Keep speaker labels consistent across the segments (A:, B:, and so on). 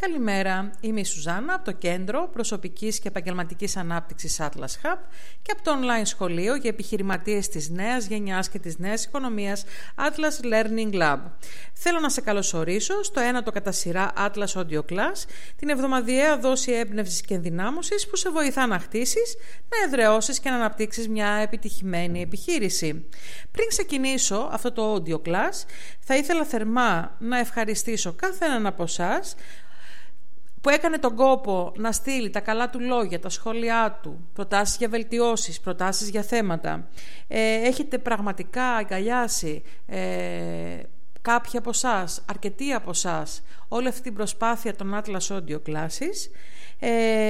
A: Καλημέρα, είμαι η Σουζάννα από το Κέντρο Προσωπικής και Επαγγελματικής Ανάπτυξης Atlas Hub και από το online σχολείο για επιχειρηματίες της νέας γενιάς και της νέας οικονομίας Atlas Learning Lab. Θέλω να σε καλωσορίσω στο ένατο κατά σειρά Atlas Audio Class, την εβδομαδιαία δόση έμπνευσης και ενδυνάμωσης που σε βοηθά να χτίσεις, να εδραιώσεις και να αναπτύξεις μια επιτυχημένη επιχείρηση. Πριν ξεκινήσω αυτό το Audio Class, θα ήθελα θερμά να ευχαριστήσω κάθε έναν από εσάς που έκανε τον κόπο να στείλει τα καλά του λόγια, τα σχόλιά του, προτάσεις για βελτιώσεις, προτάσεις για θέματα. Ε, έχετε πραγματικά αγκαλιάσει ε, κάποιοι από εσάς, αρκετοί από εσάς, όλη αυτή την προσπάθεια των Atlas Audio Classes. Ε,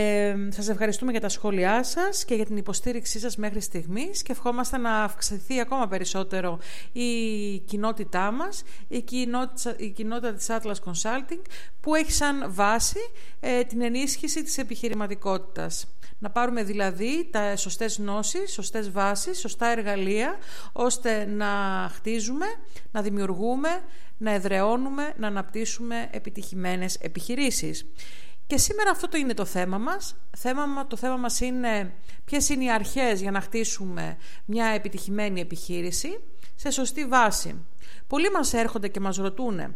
A: σας ευχαριστούμε για τα σχόλιά σας και για την υποστήριξή σας μέχρι στιγμής και ευχόμαστε να αυξηθεί ακόμα περισσότερο η κοινότητά μας, η κοινότητα, η κοινότητα της Atlas Consulting που έχει σαν βάση ε, την ενίσχυση της επιχειρηματικότητας. Να πάρουμε δηλαδή τα σωστές γνώσεις, σωστές βάσεις, σωστά εργαλεία, ώστε να χτίζουμε, να δημιουργούμε, να εδραιώνουμε, να αναπτύσσουμε επιτυχημένες επιχειρήσεις. Και σήμερα αυτό το είναι το θέμα μας. Θέμα, το θέμα μας είναι ποιες είναι οι αρχές για να χτίσουμε μια επιτυχημένη επιχείρηση σε σωστή βάση. Πολλοί μας έρχονται και μας ρωτούν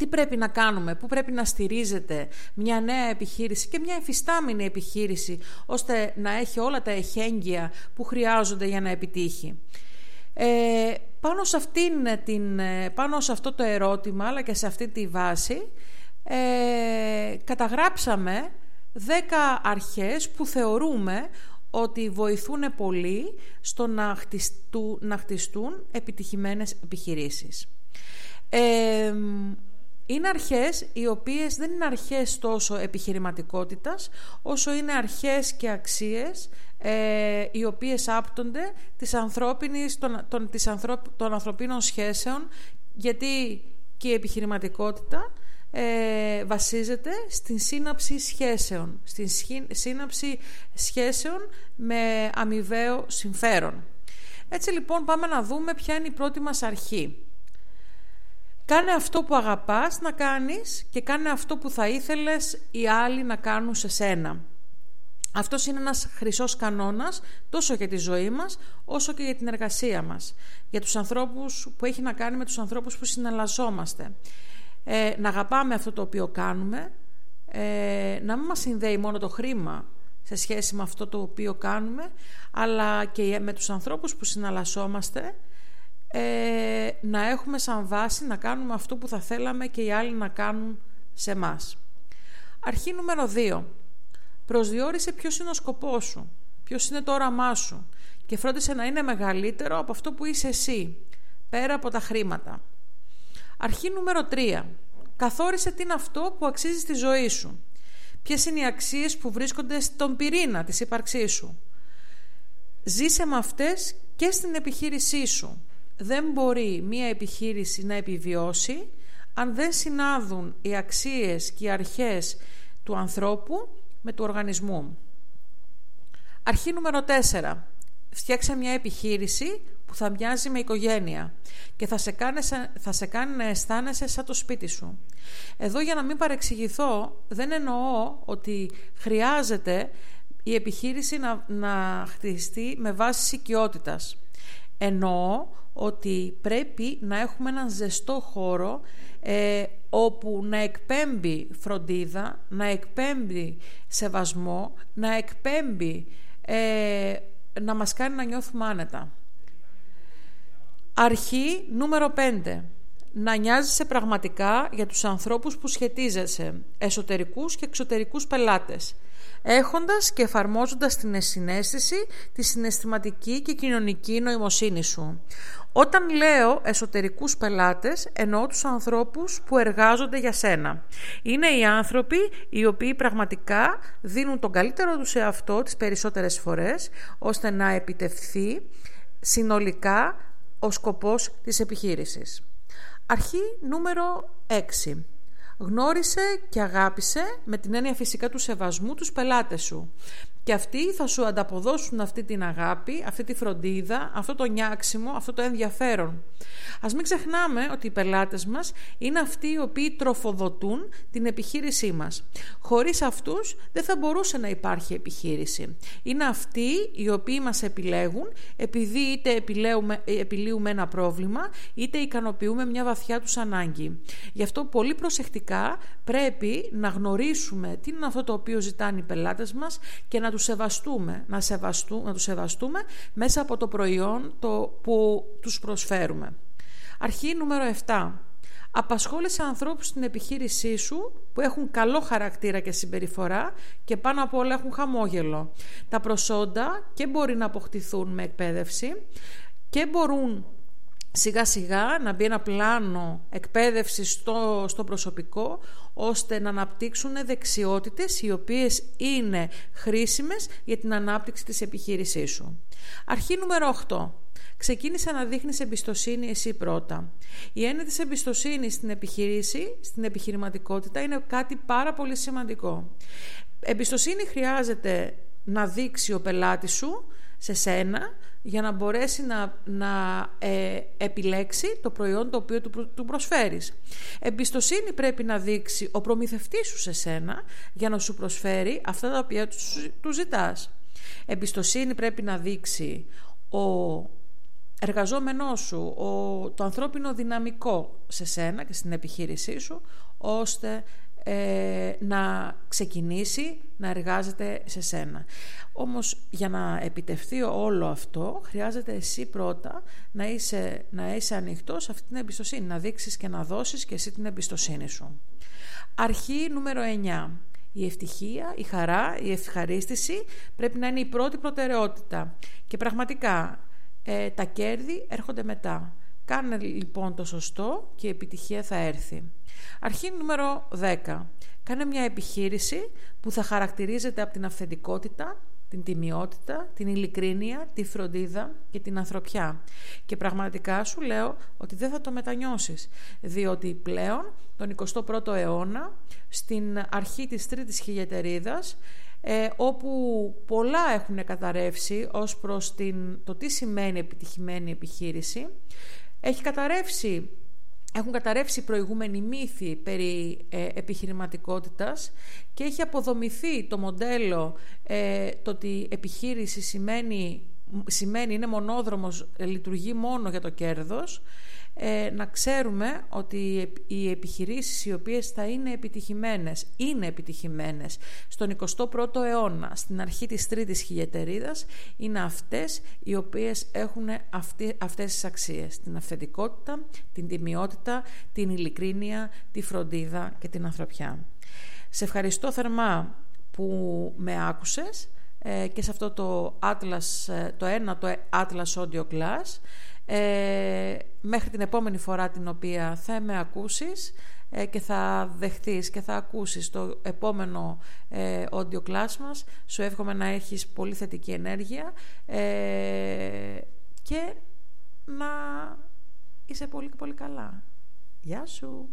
A: τι πρέπει να κάνουμε, πού πρέπει να στηρίζεται μια νέα επιχείρηση και μια εφιστάμενη επιχείρηση ώστε να έχει όλα τα εχέγγυα που χρειάζονται για να επιτύχει. Ε, πάνω, σε αυτήν την, ε, πάνω σε αυτό το ερώτημα αλλά και σε αυτή τη βάση ε, καταγράψαμε 10 αρχές που θεωρούμε ότι βοηθούν πολύ στο να, χτιστού, να χτιστούν επιτυχημένες επιχειρήσεις. Ε, είναι αρχές οι οποίες δεν είναι αρχές τόσο επιχειρηματικότητας όσο είναι αρχές και αξίες ε, οι οποίες άπτονται της ανθρώπινης, των, των, της των ανθρωπίνων σχέσεων γιατί και η επιχειρηματικότητα ε, βασίζεται στην σύναψη σχέσεων, στην σύναψη σχέσεων με αμοιβαίο συμφέρον. Έτσι λοιπόν πάμε να δούμε ποια είναι η πρώτη μας αρχή. Κάνε αυτό που αγαπάς να κάνεις και κάνε αυτό που θα ήθελες οι άλλοι να κάνουν σε σένα. Αυτός είναι ένας χρυσός κανόνας τόσο για τη ζωή μας όσο και για την εργασία μας. Για τους ανθρώπους που έχει να κάνει με τους ανθρώπους που συναλλαζόμαστε ε, να αγαπάμε αυτό το οποίο κάνουμε, ε, να μην μας συνδέει μόνο το χρήμα σε σχέση με αυτό το οποίο κάνουμε, αλλά και με τους ανθρώπους που συναλλασσόμαστε, ε, να έχουμε σαν βάση να κάνουμε αυτό που θα θέλαμε και οι άλλοι να κάνουν σε μας. Αρχή νούμερο 2. Προσδιορίσε ποιος είναι ο σκοπός σου, ποιος είναι το όραμά σου και φρόντισε να είναι μεγαλύτερο από αυτό που είσαι εσύ, πέρα από τα χρήματα. Αρχή νούμερο 3. Καθόρισε τι είναι αυτό που αξίζει στη ζωή σου. Ποιες είναι οι αξίες που βρίσκονται στον πυρήνα της ύπαρξής σου. Ζήσε με αυτές και στην επιχείρησή σου. Δεν μπορεί μία επιχείρηση να επιβιώσει αν δεν συνάδουν οι αξίες και οι αρχές του ανθρώπου με του οργανισμού. Αρχή νούμερο 4. Φτιάξε μια επιχείρηση που θα μοιάζει με οικογένεια και θα σε, κάνει, θα σε κάνει να αισθάνεσαι σαν το σπίτι σου. Εδώ για να μην παρεξηγηθώ δεν εννοώ ότι χρειάζεται η επιχείρηση να, να χτιστεί με βάση οικειότητας. Εννοώ ότι πρέπει να έχουμε έναν ζεστό χώρο ε, όπου να εκπέμπει φροντίδα, να εκπέμπει σεβασμό, να εκπέμπει ε, να μας κάνει να νιώθουμε άνετα. Αρχή νούμερο 5. Να νοιάζεσαι πραγματικά για τους ανθρώπους που σχετίζεσαι, εσωτερικούς και εξωτερικούς πελάτες, έχοντας και εφαρμόζοντας την συνέστηση, τη συναισθηματική και κοινωνική νοημοσύνη σου. Όταν λέω εσωτερικούς πελάτες, εννοώ τους ανθρώπους που εργάζονται για σένα. Είναι οι άνθρωποι οι οποίοι πραγματικά δίνουν τον καλύτερο τους σε αυτό τις περισσότερες φορές, ώστε να επιτευχθεί συνολικά ο σκοπός της επιχείρησης. Αρχή νούμερο 6. Γνώρισε και αγάπησε με την έννοια φυσικά του σεβασμού τους πελάτες σου. και αυτοί θα σου ανταποδώσουν αυτή την αγάπη, αυτή τη φροντίδα, αυτό το νιάξιμο, αυτό το ενδιαφέρον. Ας μην ξεχνάμε ότι οι πελάτες μας είναι αυτοί οι οποίοι τροφοδοτούν την επιχείρησή μας. Χωρίς αυτούς δεν θα μπορούσε να υπάρχει επιχείρηση. Είναι αυτοί οι οποίοι μας επιλέγουν επειδή είτε επιλύουμε ένα πρόβλημα είτε ικανοποιούμε μια βαθιά τους ανάγκη. Γι' αυτό πολύ προσεκτικά πρέπει να γνωρίσουμε τι είναι αυτό το οποίο ζητάνε οι πελάτες μας και να τους σεβαστούμε, να, σεβαστού, να τους σεβαστούμε μέσα από το προϊόν το που τους προσφέρουμε. Αρχή νούμερο 7. Απασχόλησε ανθρώπους στην επιχείρησή σου που έχουν καλό χαρακτήρα και συμπεριφορά και πάνω απ' όλα έχουν χαμόγελο. Τα προσόντα και μπορεί να αποκτηθούν με εκπαίδευση και μπορούν σιγά σιγά να μπει ένα πλάνο εκπαίδευσης στο, στο προσωπικό ώστε να αναπτύξουν δεξιότητες οι οποίες είναι χρήσιμες για την ανάπτυξη της επιχείρησής σου. Αρχή νούμερο 8. Ξεκίνησε να δείχνεις εμπιστοσύνη εσύ πρώτα. Η έννοια της εμπιστοσύνης στην επιχειρήση, στην επιχειρηματικότητα είναι κάτι πάρα πολύ σημαντικό. Εμπιστοσύνη χρειάζεται να δείξει ο πελάτης σου σε σένα για να μπορέσει να, να ε, επιλέξει το προϊόν το οποίο του, του προσφέρεις. Εμπιστοσύνη πρέπει να δείξει ο προμηθευτής σου σε σένα για να σου προσφέρει αυτά τα οποία τους, του ζητάς. Εμπιστοσύνη πρέπει να δείξει ο εργαζόμενός σου, ο, το ανθρώπινο δυναμικό σε σένα και στην επιχείρησή σου, ώστε ε, να ξεκινήσει να εργάζεται σε σένα. Όμως για να επιτευχθεί όλο αυτό χρειάζεται εσύ πρώτα να είσαι, να είσαι ανοιχτός σε αυτή την εμπιστοσύνη, να δείξεις και να δώσεις και εσύ την εμπιστοσύνη σου. Αρχή νούμερο 9. Η ευτυχία, η χαρά, η ευχαρίστηση πρέπει να είναι η πρώτη προτεραιότητα. Και πραγματικά ε, τα κέρδη έρχονται μετά. Κάνε λοιπόν το σωστό και η επιτυχία θα έρθει. Αρχή νούμερο 10. Κάνε μια επιχείρηση που θα χαρακτηρίζεται από την αυθεντικότητα, την τιμιότητα, την ειλικρίνεια, τη φροντίδα και την ανθρωπιά. Και πραγματικά σου λέω ότι δεν θα το μετανιώσεις, διότι πλέον τον 21ο αιώνα, στην αρχή της τρίτης χιλιατερίδας, ε, όπου πολλά έχουν καταρρεύσει ως προς την, το τι σημαίνει επιτυχημένη επιχείρηση, έχει καταρρεύσει έχουν καταρρεύσει προηγούμενοι μύθοι περί ε, επιχειρηματικότητας και έχει αποδομηθεί το μοντέλο ε, το ότι επιχείρηση σημαίνει, σημαίνει είναι μονόδρομος, λειτουργεί μόνο για το κέρδος ε, να ξέρουμε ότι οι επιχειρήσεις οι οποίες θα είναι επιτυχημένες, είναι επιτυχημένες στον 21ο αιώνα, στην αρχή της τρίτης χιλιατερίδας, είναι αυτές οι οποίες έχουν αυτέ, αυτές τις αξίες. Την αυθεντικότητα, την τιμιότητα, την ειλικρίνεια, τη φροντίδα και την ανθρωπιά. Σε ευχαριστώ θερμά που με άκουσες ε, και σε αυτό το Atlas, ε, το ένα το Atlas Audio Class ε, μέχρι την επόμενη φορά την οποία θα με ακούσεις ε, και θα δεχτείς και θα ακούσεις το επόμενο ε, audio class μας. Σου εύχομαι να έχεις πολύ θετική ενέργεια ε, και να είσαι πολύ πολύ καλά. Γεια σου!